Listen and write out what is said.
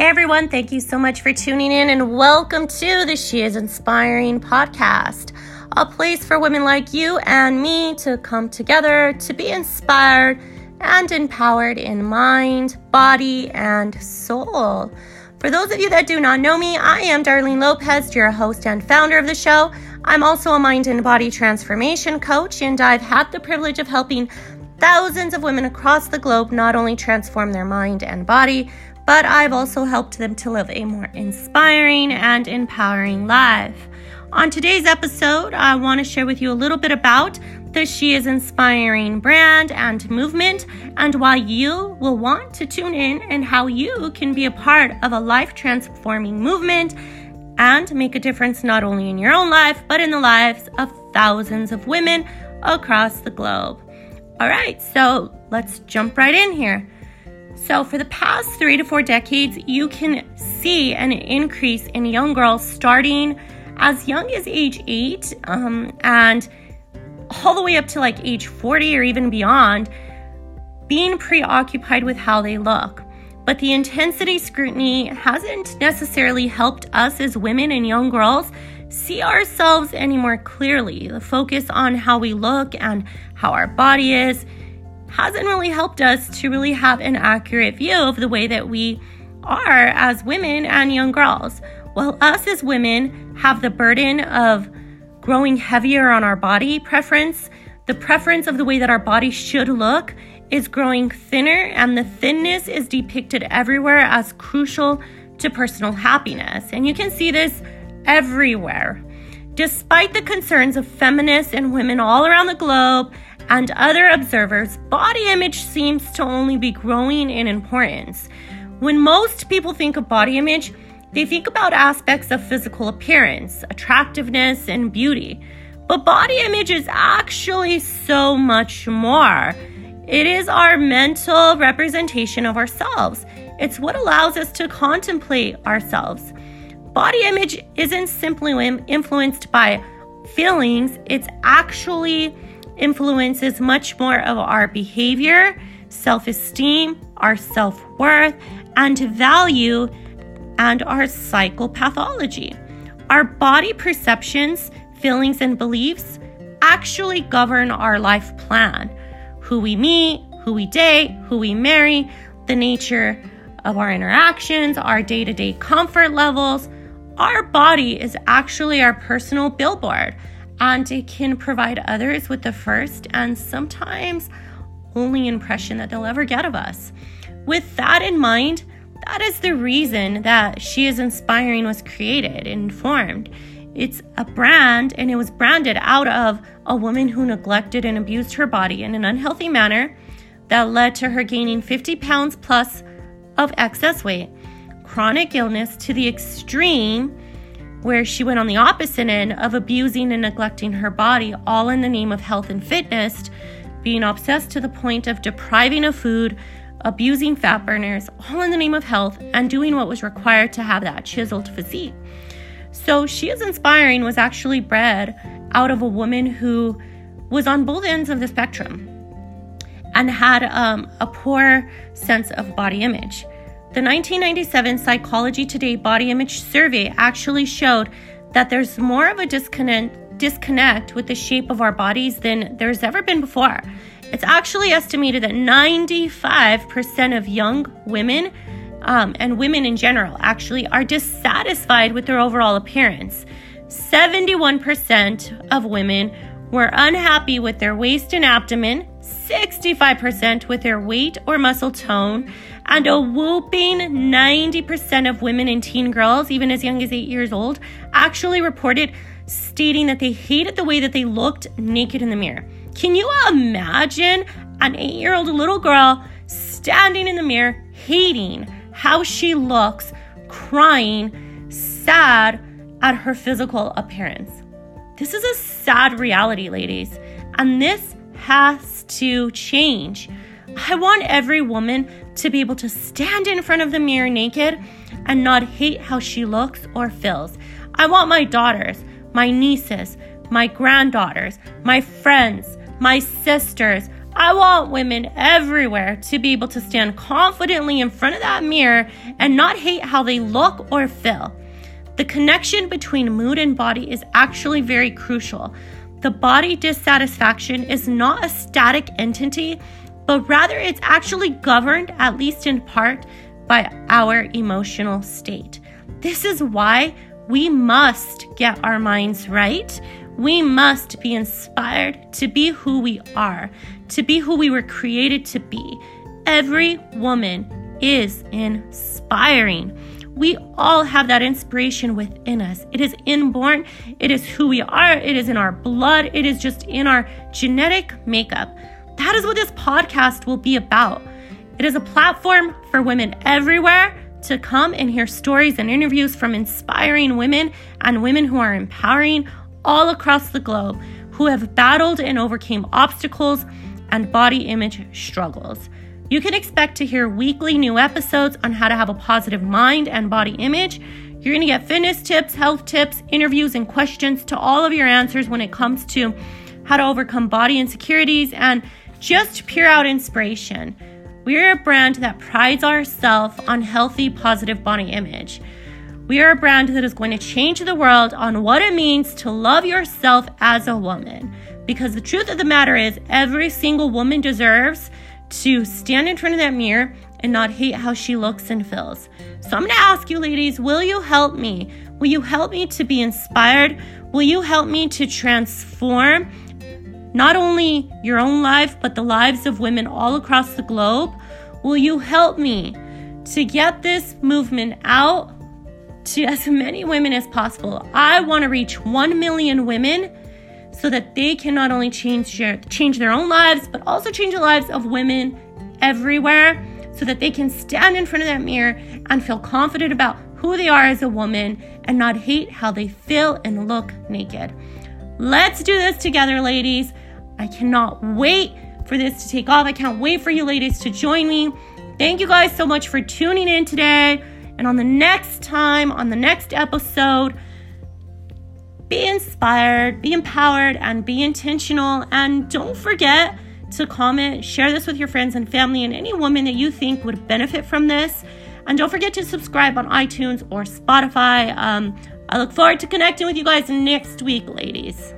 Hey everyone, thank you so much for tuning in and welcome to the She is Inspiring podcast, a place for women like you and me to come together to be inspired and empowered in mind, body, and soul. For those of you that do not know me, I am Darlene Lopez, your host and founder of the show. I'm also a mind and body transformation coach, and I've had the privilege of helping thousands of women across the globe not only transform their mind and body, but I've also helped them to live a more inspiring and empowering life. On today's episode, I want to share with you a little bit about the She is Inspiring brand and movement, and why you will want to tune in and how you can be a part of a life transforming movement and make a difference not only in your own life, but in the lives of thousands of women across the globe. All right, so let's jump right in here. So, for the past three to four decades, you can see an increase in young girls starting as young as age eight um, and all the way up to like age 40 or even beyond, being preoccupied with how they look. But the intensity scrutiny hasn't necessarily helped us as women and young girls see ourselves any more clearly. The focus on how we look and how our body is hasn't really helped us to really have an accurate view of the way that we are as women and young girls. While us as women have the burden of growing heavier on our body preference, the preference of the way that our body should look is growing thinner, and the thinness is depicted everywhere as crucial to personal happiness. And you can see this everywhere. Despite the concerns of feminists and women all around the globe and other observers, body image seems to only be growing in importance. When most people think of body image, they think about aspects of physical appearance, attractiveness, and beauty. But body image is actually so much more. It is our mental representation of ourselves. It's what allows us to contemplate ourselves. Body image isn't simply influenced by feelings, it's actually influences much more of our behavior, self esteem, our self worth, and value, and our psychopathology. Our body perceptions, feelings, and beliefs actually govern our life plan who we meet, who we date, who we marry, the nature of our interactions, our day to day comfort levels. Our body is actually our personal billboard and it can provide others with the first and sometimes only impression that they'll ever get of us. With that in mind, that is the reason that She is Inspiring was created and formed. It's a brand, and it was branded out of a woman who neglected and abused her body in an unhealthy manner that led to her gaining 50 pounds plus of excess weight, chronic illness to the extreme where she went on the opposite end of abusing and neglecting her body, all in the name of health and fitness, being obsessed to the point of depriving of food, abusing fat burners, all in the name of health, and doing what was required to have that chiseled physique. So, She is Inspiring was actually bred out of a woman who was on both ends of the spectrum and had um, a poor sense of body image. The 1997 Psychology Today Body Image Survey actually showed that there's more of a disconnect, disconnect with the shape of our bodies than there's ever been before. It's actually estimated that 95% of young women um, and women in general actually are dissatisfied with their overall appearance. 71% of women were unhappy with their waist and abdomen, 65% with their weight or muscle tone, and a whooping 90% of women and teen girls, even as young as eight years old, actually reported stating that they hated the way that they looked naked in the mirror. Can you imagine an eight year old little girl standing in the mirror hating how she looks, crying, sad at her physical appearance? This is a sad reality, ladies, and this has to change. I want every woman to be able to stand in front of the mirror naked and not hate how she looks or feels. I want my daughters, my nieces, my granddaughters, my friends, my sisters. I want women everywhere to be able to stand confidently in front of that mirror and not hate how they look or feel. The connection between mood and body is actually very crucial. The body dissatisfaction is not a static entity, but rather it's actually governed, at least in part, by our emotional state. This is why we must get our minds right. We must be inspired to be who we are, to be who we were created to be. Every woman is inspiring. We all have that inspiration within us. It is inborn, it is who we are, it is in our blood, it is just in our genetic makeup. That is what this podcast will be about. It is a platform for women everywhere to come and hear stories and interviews from inspiring women and women who are empowering all across the globe who have battled and overcame obstacles and body image struggles. You can expect to hear weekly new episodes on how to have a positive mind and body image. You're going to get fitness tips, health tips, interviews, and questions to all of your answers when it comes to how to overcome body insecurities and just pure out inspiration. We're a brand that prides ourselves on healthy, positive body image. We are a brand that is going to change the world on what it means to love yourself as a woman. Because the truth of the matter is, every single woman deserves to stand in front of that mirror and not hate how she looks and feels. So I'm going to ask you, ladies, will you help me? Will you help me to be inspired? Will you help me to transform not only your own life, but the lives of women all across the globe. Will you help me to get this movement out to as many women as possible? I want to reach 1 million women so that they can not only change their, change their own lives, but also change the lives of women everywhere so that they can stand in front of that mirror and feel confident about who they are as a woman and not hate how they feel and look naked. Let's do this together, ladies. I cannot wait for this to take off. I can't wait for you ladies to join me. Thank you guys so much for tuning in today. And on the next time, on the next episode, be inspired, be empowered, and be intentional. And don't forget to comment, share this with your friends and family, and any woman that you think would benefit from this. And don't forget to subscribe on iTunes or Spotify. Um, I look forward to connecting with you guys next week, ladies.